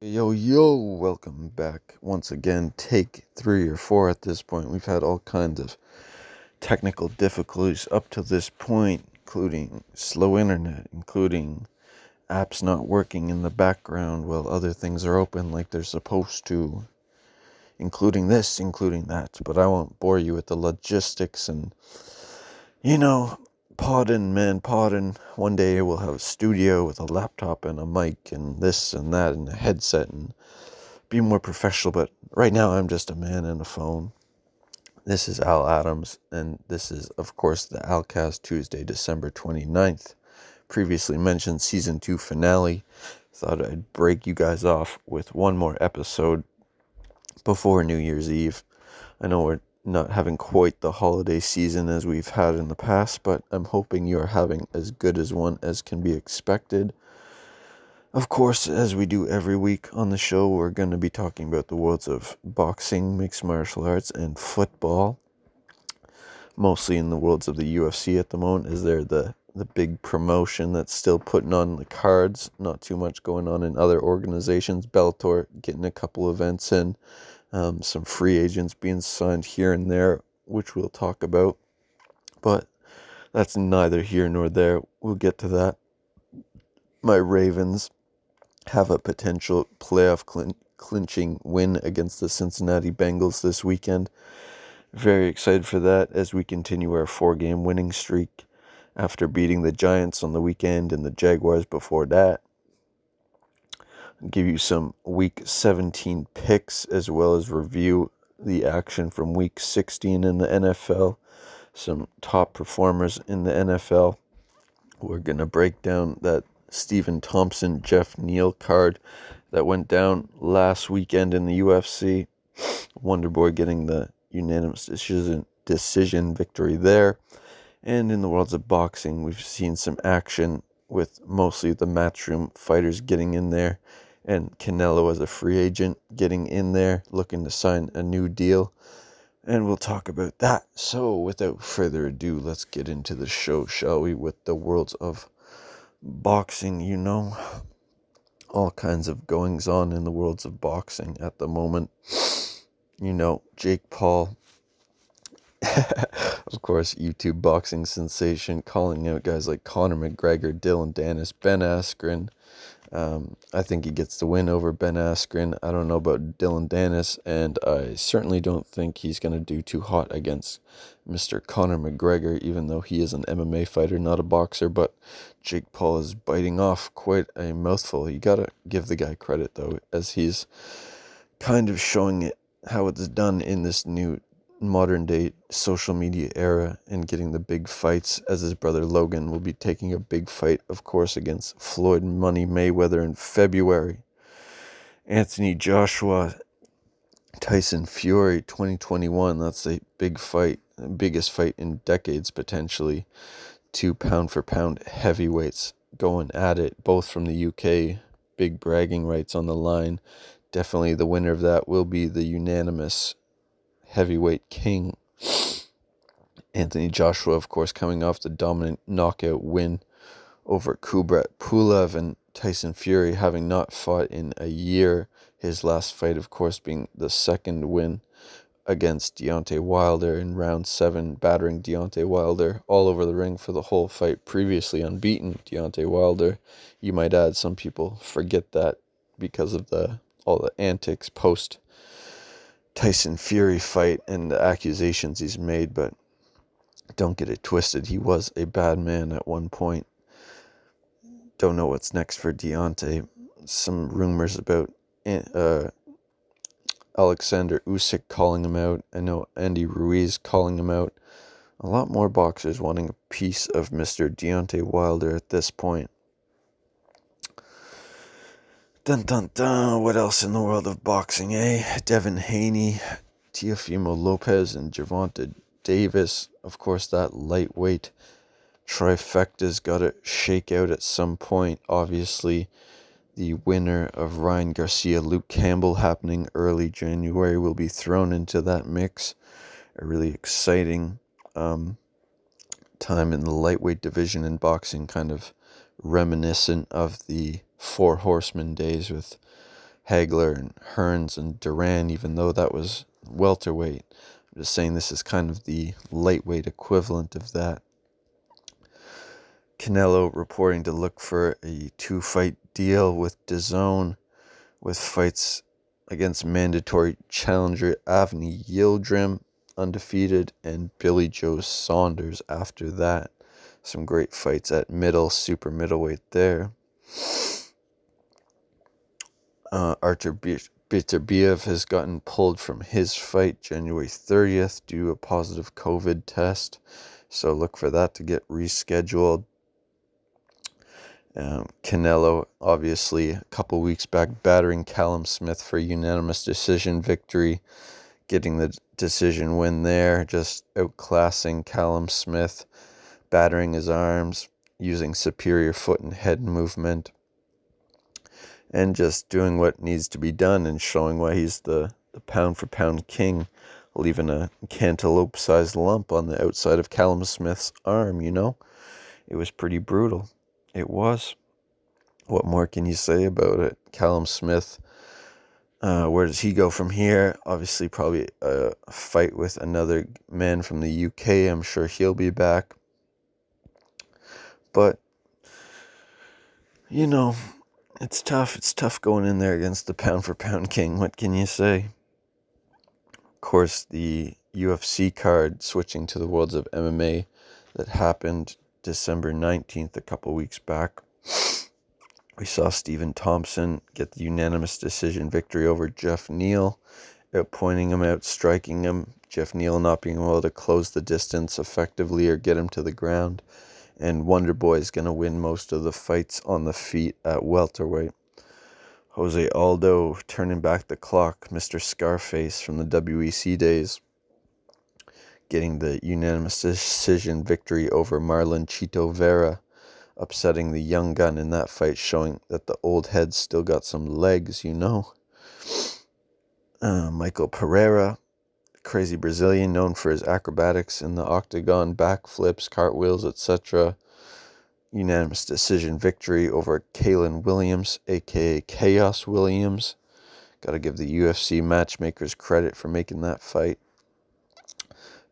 Yo, yo, welcome back once again. Take three or four at this point. We've had all kinds of technical difficulties up to this point, including slow internet, including apps not working in the background while other things are open like they're supposed to, including this, including that. But I won't bore you with the logistics and, you know, pardon, man, pardon. One day we'll have a studio with a laptop and a mic and this and that and a headset and be more professional. But right now, I'm just a man and a phone. This is Al Adams, and this is, of course, the Alcast Tuesday, December 29th. Previously mentioned season 2 finale. Thought I'd break you guys off with one more episode before New Year's Eve. I know we're not having quite the holiday season as we've had in the past, but I'm hoping you're having as good as one as can be expected. Of course, as we do every week on the show, we're going to be talking about the worlds of boxing, mixed martial arts, and football. Mostly in the worlds of the UFC at the moment, is there the the big promotion that's still putting on the cards. Not too much going on in other organizations. Bellator getting a couple events in um, some free agents being signed here and there, which we'll talk about. But that's neither here nor there. We'll get to that. My Ravens have a potential playoff clin- clinching win against the Cincinnati Bengals this weekend. Very excited for that as we continue our four game winning streak after beating the Giants on the weekend and the Jaguars before that give you some week 17 picks as well as review the action from week 16 in the NFL, some top performers in the NFL. We're going to break down that Stephen Thompson, Jeff Neal card that went down last weekend in the UFC. Wonderboy getting the unanimous decision decision victory there. And in the worlds of boxing, we've seen some action with mostly the matchroom fighters getting in there and Canelo as a free agent getting in there, looking to sign a new deal. And we'll talk about that. So, without further ado, let's get into the show, shall we? With the worlds of boxing, you know, all kinds of goings on in the worlds of boxing at the moment. You know, Jake Paul, of course, YouTube boxing sensation, calling out guys like Conor McGregor, Dillon Danis, Ben Askren, um, I think he gets the win over Ben Askren. I don't know about Dillon Danis, and I certainly don't think he's going to do too hot against Mr. Conor McGregor, even though he is an MMA fighter, not a boxer. But Jake Paul is biting off quite a mouthful. You got to give the guy credit, though, as he's kind of showing it how it's done in this new modern day social media era and getting the big fights as his brother Logan will be taking a big fight of course against Floyd Money Mayweather in February. Anthony Joshua Tyson Fury 2021 that's a big fight, biggest fight in decades potentially. Two pound for pound heavyweights going at it both from the UK, big bragging rights on the line. Definitely the winner of that will be the unanimous heavyweight king. Anthony Joshua, of course, coming off the dominant knockout win over Kubrat Pulev and Tyson Fury, having not fought in a year. His last fight, of course, being the second win against Deontay Wilder in round seven, battering Deontay Wilder all over the ring for the whole fight. Previously unbeaten Deontay Wilder, you might add. Some people forget that because of the all the antics post Tyson Fury fight and the accusations he's made, but don't get it twisted. He was a bad man at one point. Don't know what's next for Deontay. Some rumors about uh, Alexander Usyk calling him out. I know Andy Ruiz calling him out. A lot more boxers wanting a piece of Mr. Deontay Wilder at this point. Dun dun dun. What else in the world of boxing, eh? Devin Haney, Teofimo Lopez, and Gervonta Davis. Of course, that lightweight trifecta's got to shake out at some point. Obviously, the winner of Ryan Garcia, Luke Campbell, happening early January, will be thrown into that mix. A really exciting um, time in the lightweight division in boxing, kind of reminiscent of the Four Horsemen days with Hagler and Hearns and Duran, even though that was welterweight. I'm just saying this is kind of the lightweight equivalent of that. Canelo reporting to look for a two fight deal with DAZN with fights against mandatory challenger Avni Yildirim, undefeated, and Billy Joe Saunders after that. Some great fights at middle, super middleweight there. Uh, Artur Beterbiev has gotten pulled from his fight January 30th due to a positive COVID test. So look for that to get rescheduled. Um, Canelo, obviously, a couple weeks back, battering Callum Smith for unanimous decision victory, getting the decision win there, just outclassing Callum Smith, battering his arms, using superior foot and head movement, and just doing what needs to be done and showing why he's the, the pound for pound king, leaving a cantaloupe sized lump on the outside of Callum Smith's arm, you know? It was pretty brutal. It was. What more can you say about it? Callum Smith, uh, where does he go from here? Obviously, probably a fight with another man from the UK. I'm sure he'll be back. But, you know, it's tough. It's tough going in there against the pound for pound king. What can you say? Of course, the UFC card switching to the worlds of MMA that happened December 19th, a couple weeks back. We saw Stephen Thompson get the unanimous decision victory over Jeff Neal, pointing him out, striking him. Jeff Neal not being able to close the distance effectively or get him to the ground. And Wonder Boy is going to win most of the fights on the feet at welterweight. Jose Aldo turning back the clock, Mr. Scarface from the WEC days getting the unanimous decision victory over Marlon Chito Vera, upsetting the young gun in that fight, showing that the old head still got some legs, you know. Uh, Michael Pereira, crazy Brazilian known for his acrobatics in the octagon, backflips, cartwheels, etc. Unanimous decision victory over Kalen Williams, aka Khaos Williams. Got to give the UFC matchmakers credit for making that fight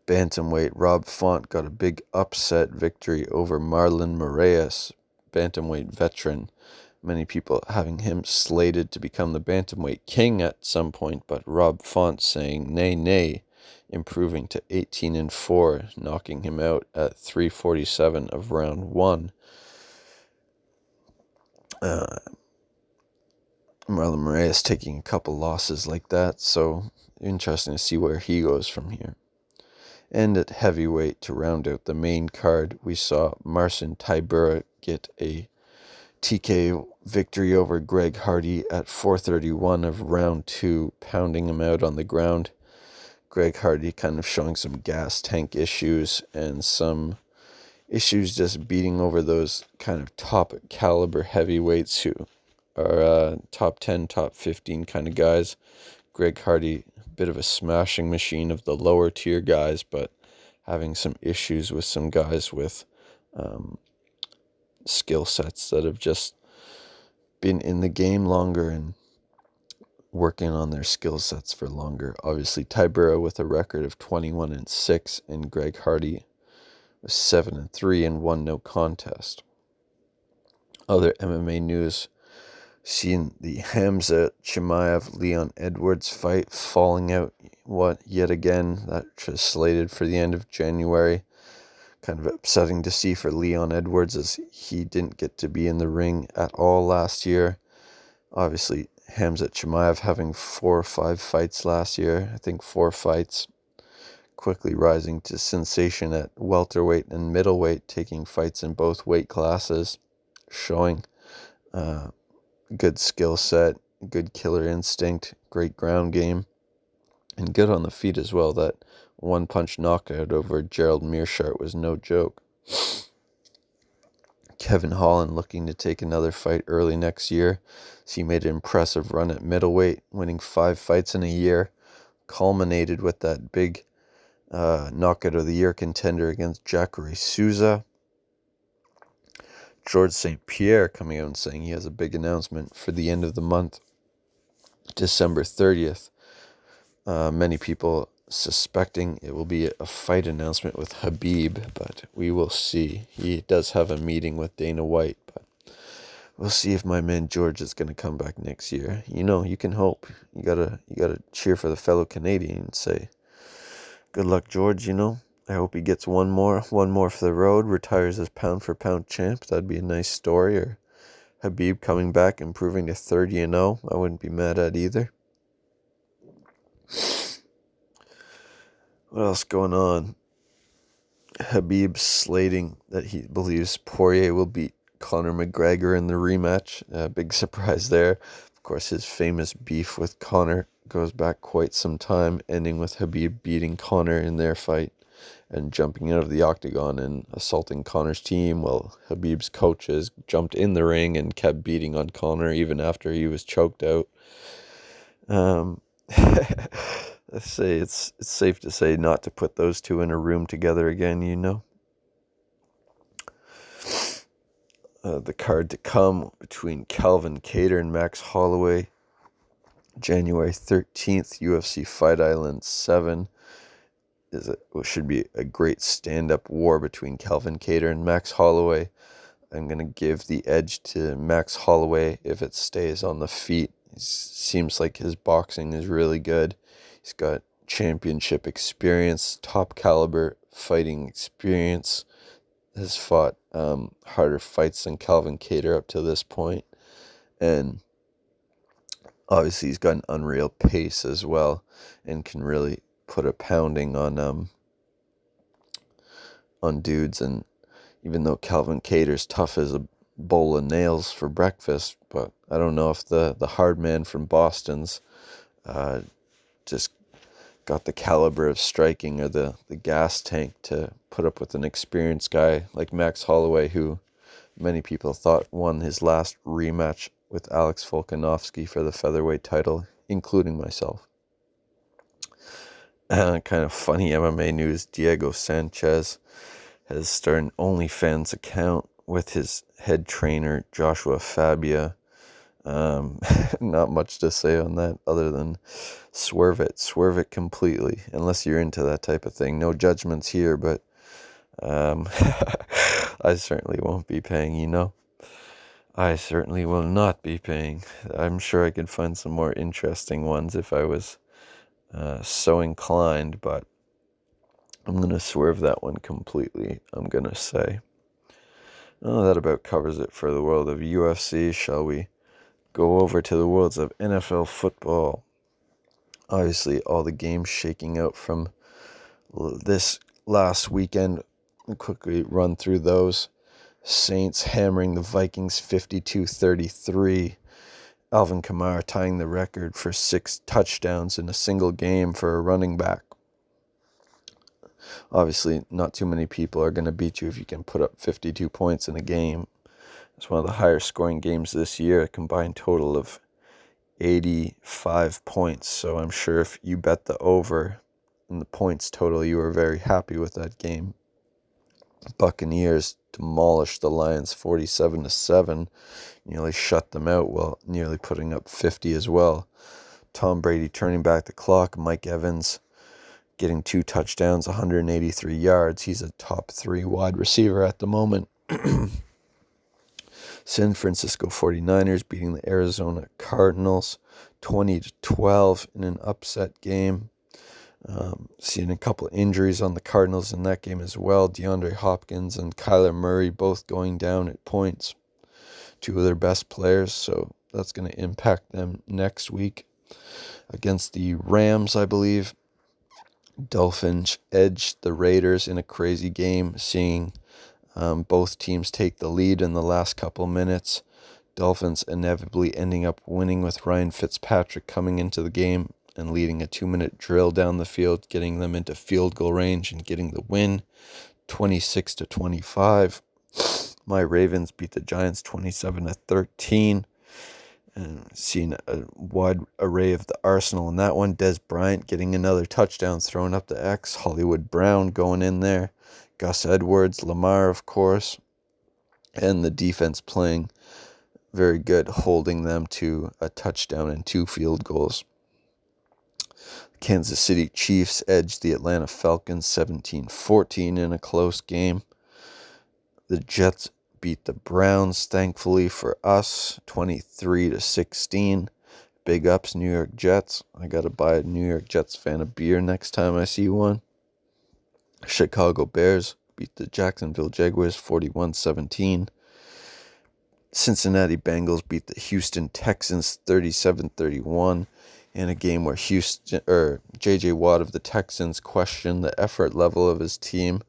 bantamweight, Rob Font got a big upset victory over Marlon Moraes, bantamweight veteran. Many people having him slated to become the bantamweight king at some point, but Rob Font saying nay, nay, improving to 18 and 4, knocking him out at 347 of round one. Uh, Marlon Moraes taking a couple losses like that, so interesting to see where he goes from here. And at heavyweight to round out the main card, we saw Marcin Tybura get a TK victory over Greg Hardy at 431 of round two, pounding him out on the ground. Greg Hardy kind of showing some gas tank issues and some issues just beating over those kind of top caliber heavyweights who are uh, top 10, top 15 kind of guys. Greg Hardy bit of a smashing machine of the lower tier guys, but having some issues with some guys with um, skill sets that have just been in the game longer and working on their skill sets for longer. Obviously, Tybura with a record of 21 and 6, and Greg Hardy was 7 and 3 and one no contest. Other MMA news Seeing the Khamzat Chimaev Leon Edwards fight falling out, what, yet again, that slated for the end of January. Kind of upsetting to see for Leon Edwards as he didn't get to be in the ring at all last year. Obviously, Khamzat Chimaev having four or five fights last year, I think four fights, quickly rising to sensation at welterweight and middleweight, taking fights in both weight classes, showing uh, good skill set, good killer instinct, great ground game, and good on the feet as well. That one punch knockout over Gerald Meerschaert was no joke. Kevin Holland looking to take another fight early next year. He made an impressive run at middleweight, winning five fights in a year, culminated with that big uh, knockout of the year contender against Jacare Souza. George St. Pierre coming out and saying he has a big announcement for the end of the month, December 30th. Uh, many people suspecting it will be a fight announcement with Khabib, but we will see. He does have a meeting with Dana White, but we'll see if my man George is going to come back next year. You know, you can hope. You gotta, you gotta cheer for the fellow Canadian and say, "Good luck, George." You know, I hope he gets one more, one more for the road, retires as pound for pound champ. That'd be a nice story. Or Khabib coming back, improving to thirty and zero. Oh. I wouldn't be mad at either. What else going on? Khabib slating that he believes Poirier will beat Conor McGregor in the rematch. Uh, big surprise there. Of course, his famous beef with Conor goes back quite some time, ending with Khabib beating Conor in their fight and jumping out of the octagon and assaulting Conor's team while Khabib's coaches jumped in the ring and kept beating on Conor even after he was choked out. Um, let's say it's it's safe to say not to put those two in a room together again, you know. Uh, the card to come between Calvin Kattar and Max Holloway, January 13th, UFC Fight Island 7 is a, should be a great stand-up war between Calvin Kattar and Max Holloway. I'm going to give the edge to Max Holloway if it stays on the feet. Seems like his boxing is really good. He's got championship experience, top caliber fighting experience. Has fought um, harder fights than Calvin Kattar up to this point, and obviously he's got an unreal pace as well, and can really put a pounding on um on dudes. And even though Calvin Kattar's tough as a bowl of nails for breakfast, but I don't know if the the hard man from Boston's uh, just got the caliber of striking or the, the gas tank to put up with an experienced guy like Max Holloway, who many people thought won his last rematch with Alex Volkanovski for the featherweight title, including myself. Uh, kind of funny MMA news Diego Sanchez has started an OnlyFans account with his head trainer, Joshua Fabia. Um, not much to say on that other than swerve it, swerve it completely, unless you're into that type of thing. No judgments here, but um, I certainly won't be paying, you know. I certainly will not be paying. I'm sure I could find some more interesting ones if I was uh, so inclined, but I'm going to swerve that one completely, I'm going to say. Oh, that about covers it for the world of UFC. Shall we go over to the worlds of NFL football. Obviously, all the games shaking out from this last weekend. I'll quickly run through those. Saints hammering the Vikings 52 33. Alvin Kamara tying the record for six touchdowns in a single game for a running back. Obviously, not too many people are going to beat you if you can put up 52 points in a game. It's one of the higher scoring games this year, a combined total of 85 points. So I'm sure if you bet the over in the points total, you were very happy with that game. Buccaneers demolished the Lions 47 to 7, nearly shut them out while nearly putting up 50 as well. Tom Brady turning back the clock, Mike Evans getting two touchdowns, 183 yards. He's a top 3 wide receiver at the moment. San Francisco 49ers beating the Arizona Cardinals 20 to 12 in an upset game. Um, seeing a couple injuries on the Cardinals in that game as well. DeAndre Hopkins and Kyler Murray both going down at points. Two of their best players, so that's going to impact them next week against the Rams, I believe. Dolphins edged the Raiders in a crazy game, seeing um, both teams take the lead in the last couple minutes. Dolphins inevitably ending up winning with Ryan Fitzpatrick coming into the game and leading a two minute drill down the field, getting them into field goal range and getting the win 26 to 25. My Ravens beat the Giants 27 to 13. and seen a wide array of the arsenal in that one. Dez Bryant getting another touchdown, throwing up the X. Hollywood Brown going in there. Gus Edwards, Lamar, of course, and the defense playing very good, holding them to a touchdown and two field goals. Kansas City Chiefs edged the Atlanta Falcons 17 14 in a close game. The Jets beat the Browns, thankfully for us, 23 to 16. Big ups, New York Jets. I got to buy a New York Jets fan a beer next time I see one. Chicago Bears beat the Jacksonville Jaguars 41 17. Cincinnati Bengals beat the Houston Texans 37 31 in a game where Houston or JJ Watt of the Texans questioned the effort level of his team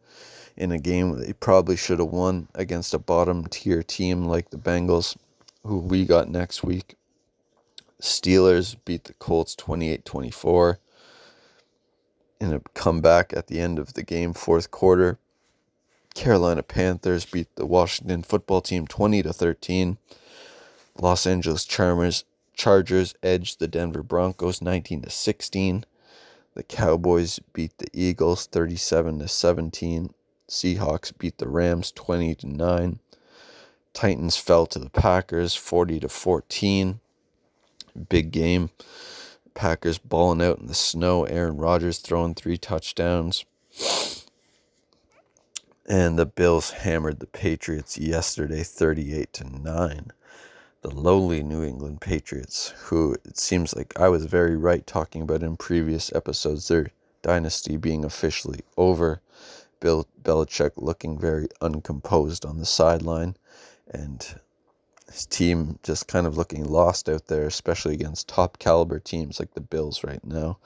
in a game they probably should have won against a bottom tier team like the Bengals, who we got next week. Steelers beat the Colts 28 24 in a comeback at the end of the game, fourth quarter. Carolina Panthers beat the Washington football team 20 to 13. Los Angeles Charmers Chargers edged the Denver Broncos 19 to 16. The Cowboys beat the Eagles 37 to 17. Seahawks beat the Rams 20 to 9. Titans fell to the Packers 40 to 14. Big game. Packers balling out in the snow. Aaron Rodgers throwing three touchdowns. And the Bills hammered the Patriots yesterday 38 to 9 the lowly New England Patriots, who it seems like I was very right talking about in previous episodes, their dynasty being officially over. Bill Belichick looking very uncomposed on the sideline, and his team just kind of looking lost out there, especially against top caliber teams like the Bills right now.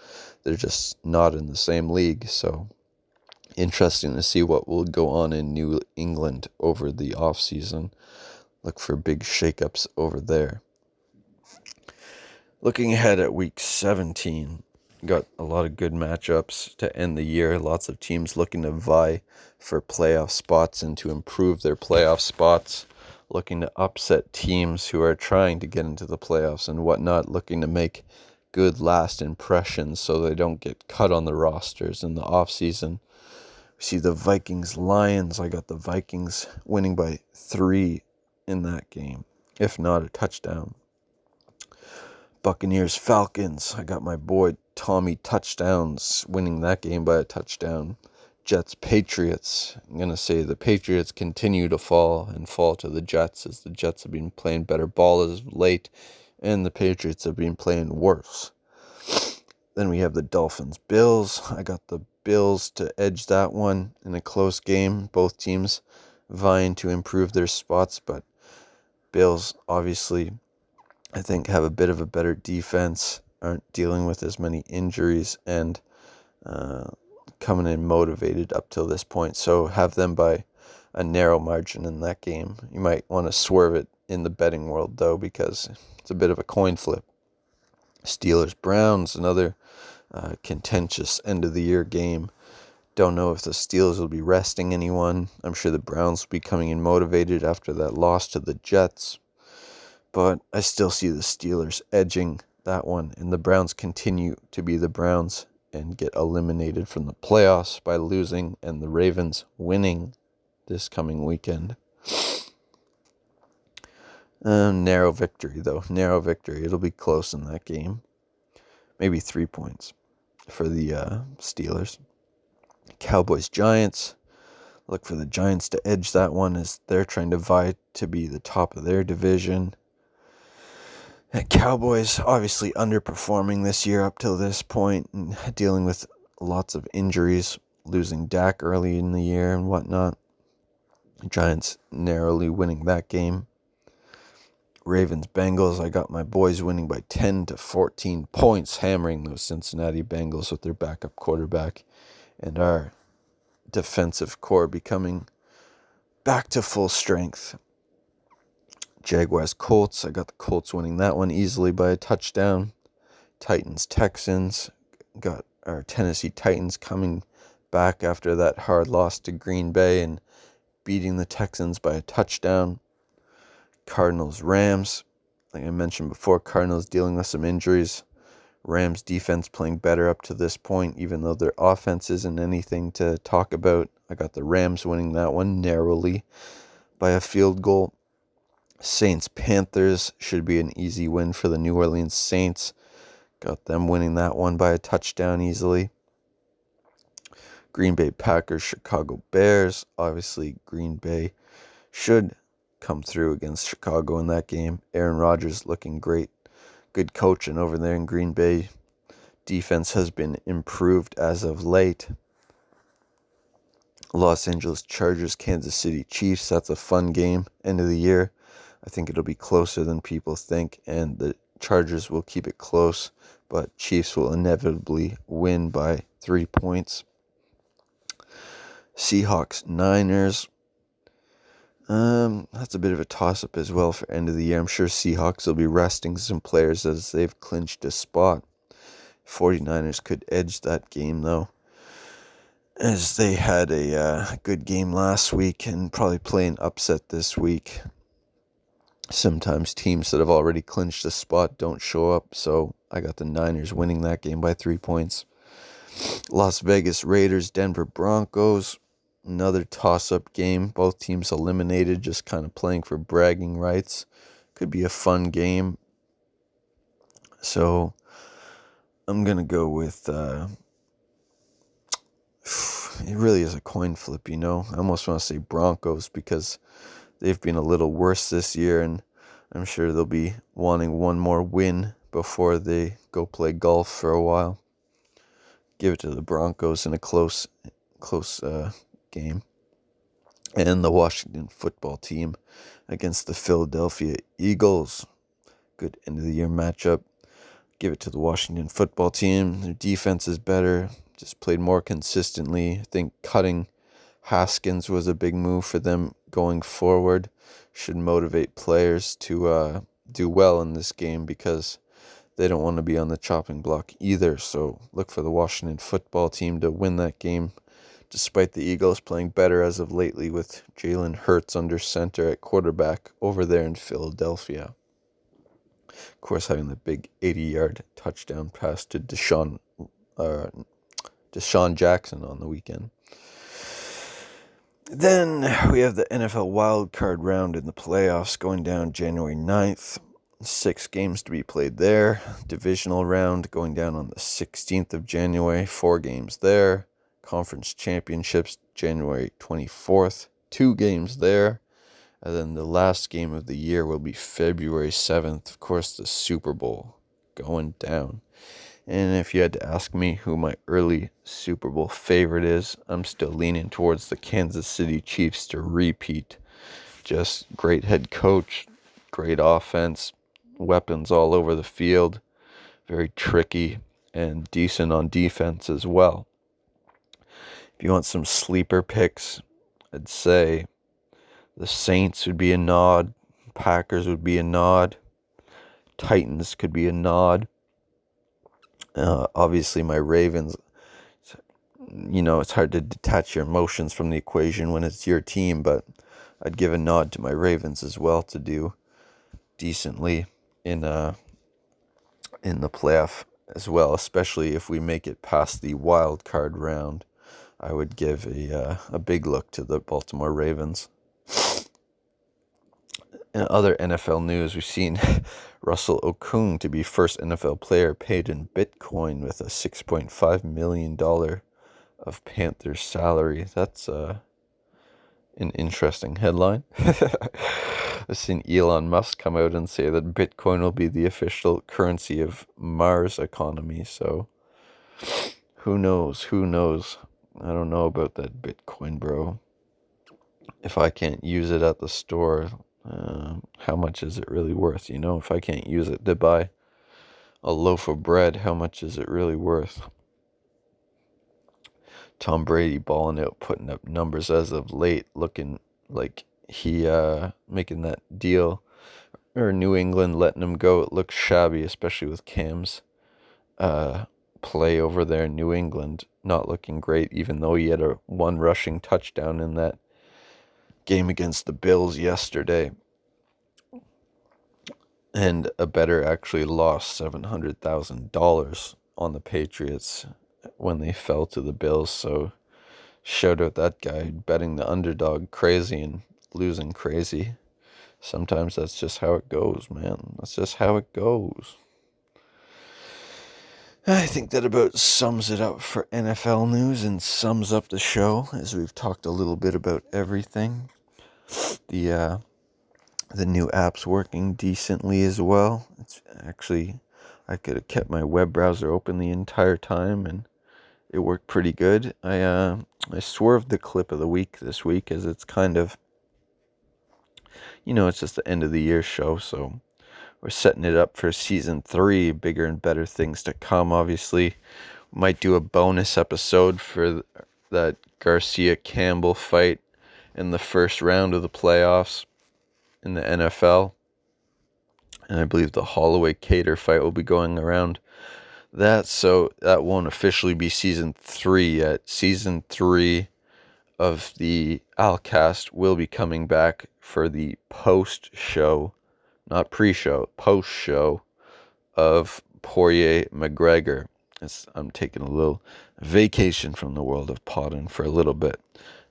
They're just not in the same league, so interesting to see what will go on in New England over the offseason look for big shakeups over there. Looking ahead at week 17, got a lot of good matchups to end the year. Lots of teams looking to vie for playoff spots and to improve their playoff spots. Looking to upset teams who are trying to get into the playoffs and whatnot, looking to make good last impressions so they don't get cut on the rosters in the offseason. We see the Vikings Lions. I got the Vikings winning by three in that game, if not a touchdown. Buccaneers Falcons. I got my boy Tommy touchdowns winning that game by a touchdown. Jets Patriots. I'm going to say the Patriots continue to fall and fall to the Jets as the Jets have been playing better ball as of late and the Patriots have been playing worse. Then we have the Dolphins Bills. I got the Bills to edge that one in a close game. Both teams vying to improve their spots, but Bills obviously, I think, have a bit of a better defense, aren't dealing with as many injuries, and uh, coming in motivated up till this point. So have them by a narrow margin in that game. You might want to swerve it in the betting world though, because it's a bit of a coin flip. Steelers Browns, another uh, contentious end of the year game. Don't know if the Steelers will be resting anyone. I'm sure the Browns will be coming in motivated after that loss to the Jets. But I still see the Steelers edging that one, and the Browns continue to be the Browns and get eliminated from the playoffs by losing, and the Ravens winning this coming weekend. Uh, narrow victory, though. Narrow victory. It'll be close in that game. Maybe three points for the uh, Steelers. Cowboys Giants. Look for the Giants to edge that one as they're trying to vie to be the top of their division. Cowboys obviously underperforming this year up till this point and dealing with lots of injuries, losing Dak early in the year and whatnot. Giants narrowly winning that game. Ravens Bengals, I got my boys winning by 10 to 14 points, hammering those Cincinnati Bengals with their backup quarterback and our defensive core becoming back to full strength. Jaguars Colts, I got the Colts winning that one easily by a touchdown. Titans Texans, got our Tennessee Titans coming back after that hard loss to Green Bay and beating the Texans by a touchdown. Cardinals Rams, Like I mentioned before, Cardinals dealing with some injuries. Rams defense playing better up to this point, even though their offense isn't anything to talk about. I got the Rams winning that one narrowly by a field goal. Saints Panthers should be an easy win for the New Orleans Saints. Got them winning that one by a touchdown easily. Green Bay Packers, Chicago Bears. Obviously, Green Bay should come through against Chicago in that game. Aaron Rodgers looking great. Good coaching over there in Green Bay. Defense has been improved as of late. Los Angeles Chargers, Kansas City Chiefs. That's a fun game. End of the year. I think it'll be closer than people think, and the Chargers will keep it close, but Chiefs will inevitably win by three points. Seahawks, Niners. Um, that's a bit of a toss up as well for end of the year. I'm sure Seahawks will be resting some players as they've clinched a spot. 49ers could edge that game though, as they had a uh, good game last week and probably play an upset this week sometimes teams that have already clinched a spot don't show up. So I got the Niners winning that game by three points. Las Vegas Raiders, Denver Broncos, another toss up game. Both teams eliminated, just kind of playing for bragging rights. Could be a fun game. So I'm going to go with. Uh, it really is a coin flip, you know. I almost want to say Broncos because they've been a little worse this year, and I'm sure they'll be wanting one more win before they go play golf for a while. Give it to the Broncos in a close, close uh, game, and the Washington football team against the Philadelphia Eagles. Good end of the year matchup. Give it to the Washington football team. Their defense is better. Just played more consistently. I think cutting Haskins was a big move for them going forward. Should motivate players to uh, do well in this game because they don't want to be on the chopping block either. So look for the Washington football team to win that game, despite the Eagles playing better as of lately with Jalen Hurts under center at quarterback over there in Philadelphia. Of course, having the big 80 yard touchdown pass to DeSean, uh, DeSean Jackson on the weekend. Then we have the NFL wildcard round in the playoffs going down January 9th. Six games to be played there. Divisional round going down on the 16th of January. Four games there. Conference championships January 24th. Two games there. And then the last game of the year will be February 7th. Of course, the Super Bowl going down. And if you had to ask me who my early Super Bowl favorite is, I'm still leaning towards the Kansas City Chiefs to repeat. Just great head coach, great offense, weapons all over the field, very tricky, and decent on defense as well. If you want some sleeper picks, I'd say the Saints would be a nod, Packers would be a nod, Titans could be a nod. Uh, obviously, my Ravens, you know, it's hard to detach your emotions from the equation when it's your team, but I'd give a nod to my Ravens as well to do decently in uh in the playoff as well, especially if we make it past the wild card round. I would give a uh, a big look to the Baltimore Ravens. In other NFL news, we've seen Russell Okung to be first NFL player paid in Bitcoin with a $6.5 million of Panthers salary. That's uh, an interesting headline. I've seen Elon Musk come out and say that Bitcoin will be the official currency of Mars economy. So who knows? Who knows? I don't know about that Bitcoin, bro. If I can't use it at the store, uh, how much is it really worth? You know, if I can't use it to buy a loaf of bread, how much is it really worth? Tom Brady balling out, putting up numbers as of late, looking like he uh, making that deal, or New England letting him go. It looks shabby, especially with Cam's uh, play over there in New England, not looking great. Even though he had a one rushing touchdown in that game against the Bills yesterday. And a better actually lost $700,000 on the Patriots when they fell to the Bills. So shout out that guy betting the underdog crazy and losing crazy. Sometimes that's just how it goes, man. That's just how it goes. I think that about sums it up for NFL news and sums up the show as we've talked a little bit about everything. The uh, the new app's working decently as well. It's actually I could have kept my web browser open the entire time and it worked pretty good. I uh, I swerved the clip of the week this week as it's kind of you know, it's just the end of the year show, so we're setting it up for season three, bigger and better things to come. Obviously, might do a bonus episode for that Garcia Campbell fight in the first round of the playoffs in the NFL. And I believe the Holloway Kattar fight will be going around that. So that won't officially be season three yet. Season three of the Alcast will be coming back for the post show not pre-show, post-show of Poirier McGregor. It's, I'm taking a little vacation from the world of potting for a little bit,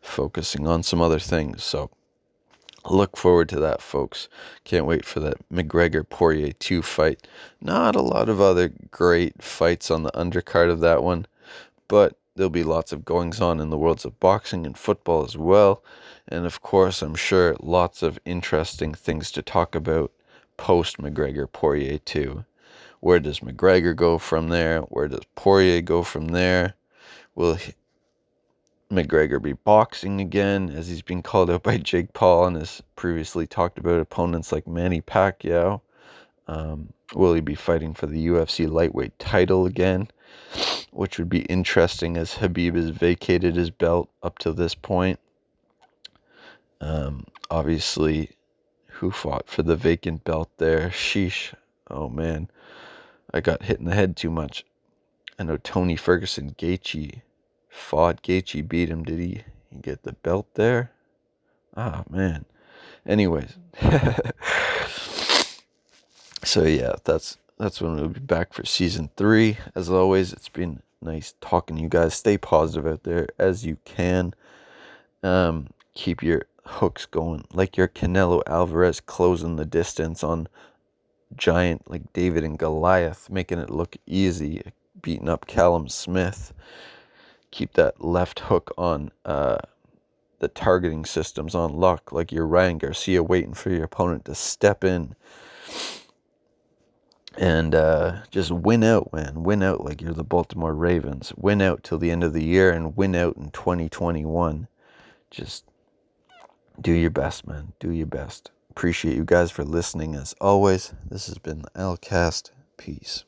focusing on some other things. So look forward to that, folks. Can't wait for that McGregor Poirier 2 fight. Not a lot of other great fights on the undercard of that one, but there'll be lots of goings on in the worlds of boxing and football as well. And of course, I'm sure lots of interesting things to talk about post McGregor Poirier 2. Where does McGregor go from there? Where does Poirier go from there? Will McGregor be boxing again as he's been called out by Jake Paul and has previously talked about opponents like Manny Pacquiao? Um, will he be fighting for the UFC lightweight title again? Which would be interesting as Khabib has vacated his belt up to this point. Um, obviously, who fought for the vacant belt there. Sheesh. Oh man. I got hit in the head too much. I know Tony Ferguson, Gaethje fought. Gaethje beat him. Did he, he get the belt there? Ah, man. Anyways. so yeah, that's that's when we'll be back for season three. As always, it's been nice talking to you guys. Stay positive out there as you can. Um, keep your hooks going, like your Canelo Alvarez closing the distance on giant like David and Goliath, making it look easy, beating up Callum Smith. Keep that left hook on uh, the targeting systems on luck, like your Ryan Garcia waiting for your opponent to step in and uh, just win out, man. Win out like you're the Baltimore Ravens. Win out till the end of the year and win out in 2021. Just do your best, man. Do your best. Appreciate you guys for listening as always. This has been the Alcast. Peace.